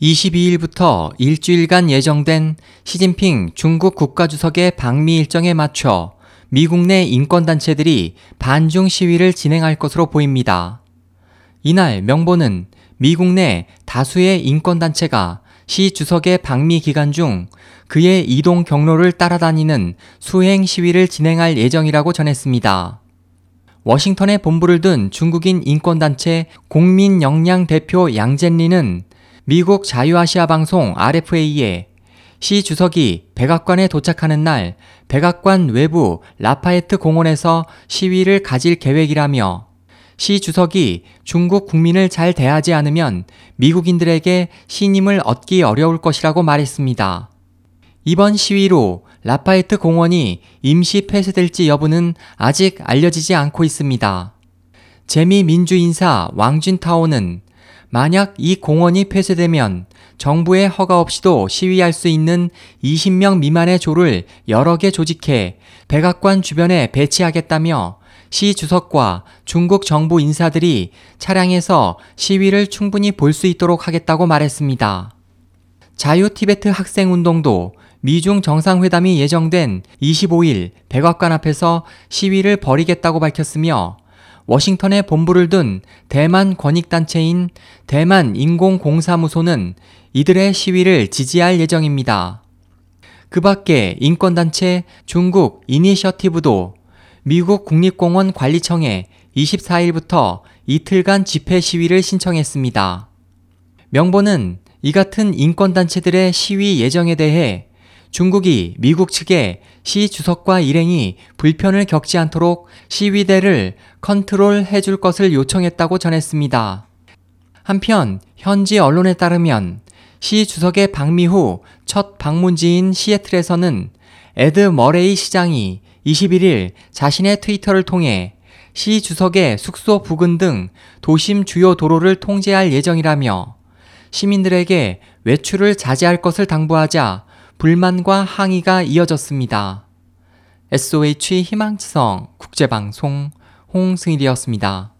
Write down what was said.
22일부터 일주일간 예정된 시진핑 중국 국가주석의 방미 일정에 맞춰 미국 내 인권단체들이 반중 시위를 진행할 것으로 보입니다. 이날 명보는 미국 내 다수의 인권단체가 시 주석의 방미 기간 중 그의 이동 경로를 따라다니는 수행 시위를 진행할 예정이라고 전했습니다. 워싱턴에 본부를 둔 중국인 인권단체 공민역량 대표 양젠리는 미국 자유아시아 방송 RFA에 시 주석이 백악관에 도착하는 날 백악관 외부 라파에트 공원에서 시위를 가질 계획이라며 시 주석이 중국 국민을 잘 대하지 않으면 미국인들에게 신임을 얻기 어려울 것이라고 말했습니다. 이번 시위로 라파에트 공원이 임시 폐쇄될지 여부는 아직 알려지지 않고 있습니다. 재미 민주인사 왕진타오는 만약 이 공원이 폐쇄되면 정부의 허가 없이도 시위할 수 있는 20명 미만의 조를 여러 개 조직해 백악관 주변에 배치하겠다며 시 주석과 중국 정부 인사들이 차량에서 시위를 충분히 볼 수 있도록 하겠다고 말했습니다. 자유 티베트 학생 운동도 미중 정상회담이 예정된 25일 백악관 앞에서 시위를 벌이겠다고 밝혔으며 워싱턴에 본부를 둔 대만 권익단체인 대만 인공공사무소는 이들의 시위를 지지할 예정입니다. 그 밖에 인권단체 중국 이니셔티브도 미국 국립공원 관리청에 24일부터 이틀간 집회 시위를 신청했습니다. 명보는 이 같은 인권단체들의 시위 예정에 대해 중국이 미국 측에 시 주석과 일행이 불편을 겪지 않도록 시위대를 컨트롤 해 줄 것을 요청했다고 전했습니다. 한편 현지 언론에 따르면 시 주석의 방미 후 첫 방문지인 시애틀에서는 에드 머레이 시장이 21일 자신의 트위터를 통해 시 주석의 숙소 부근 등 도심 주요 도로를 통제할 예정이라며 시민들에게 외출을 자제할 것을 당부하자 불만과 항의가 이어졌습니다. SOH 희망지성 국제방송 홍승일이었습니다.